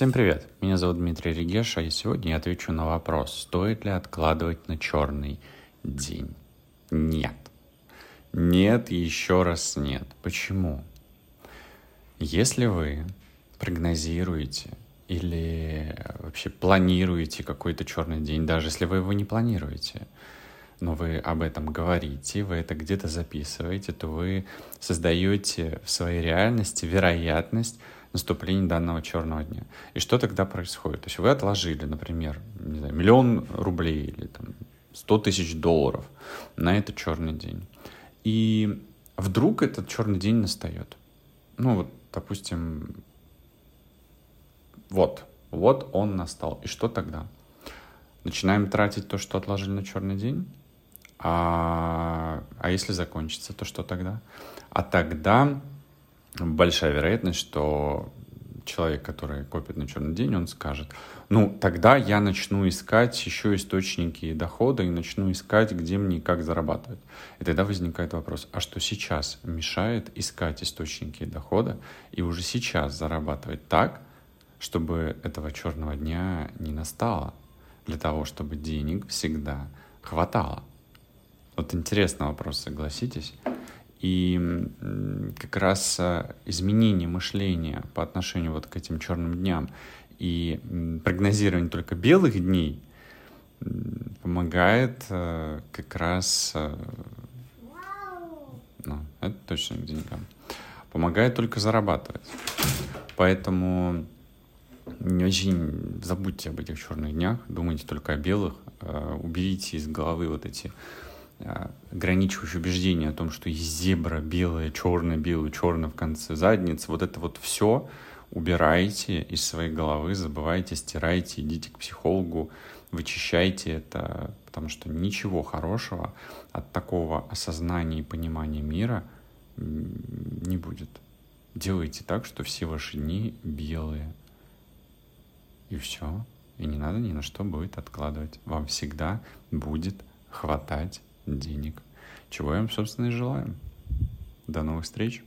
Всем привет! Меня зовут Дмитрий Регеша, и сегодня я отвечу на вопрос, стоит ли откладывать на черный день. Нет. Нет еще раз нет. Почему? Если вы прогнозируете или вообще планируете какой-то черный день, даже если вы его не планируете, но вы об этом говорите, вы это где-то записываете, то вы создаете в своей реальности вероятность наступления данного черного дня. И что тогда происходит? То есть вы отложили, например, не знаю, миллион рублей или там 100 тысяч долларов на этот черный день. И вдруг этот черный день настает. Ну вот, допустим, вот, вот он настал. И что тогда? Начинаем тратить то, что отложили на черный день? А, а если закончится, то что тогда? А тогда большая вероятность, что человек, который копит на черный день, он скажет, ну, тогда я начну искать еще источники дохода и начну искать, где мне и как зарабатывать. И тогда возникает вопрос, а что сейчас мешает искать источники дохода и уже сейчас зарабатывать так, чтобы этого черного дня не настало, для того, чтобы денег всегда хватало? Вот интересный вопрос, согласитесь. И как раз а, изменение мышления по отношению вот к этим черным дням и прогнозирование только белых дней помогает а, как раз, а, ну, это точно к деньгам, помогает только зарабатывать. Поэтому не очень забудьте об этих черных днях, думайте только о белых, уберите из головы вот эти а, ограничивающее убеждение о том, что есть зебра белая, черная, белая, черная в конце задницы, вот это вот все убирайте из своей головы, забывайте, стирайте, идите к психологу, вычищайте это, потому что ничего хорошего от такого осознания и понимания мира не будет. Делайте так, что все ваши дни белые. И все. И не надо ни на что будет откладывать. Вам всегда будет хватать денег. Чего вам, собственно, и желаю. До новых встреч!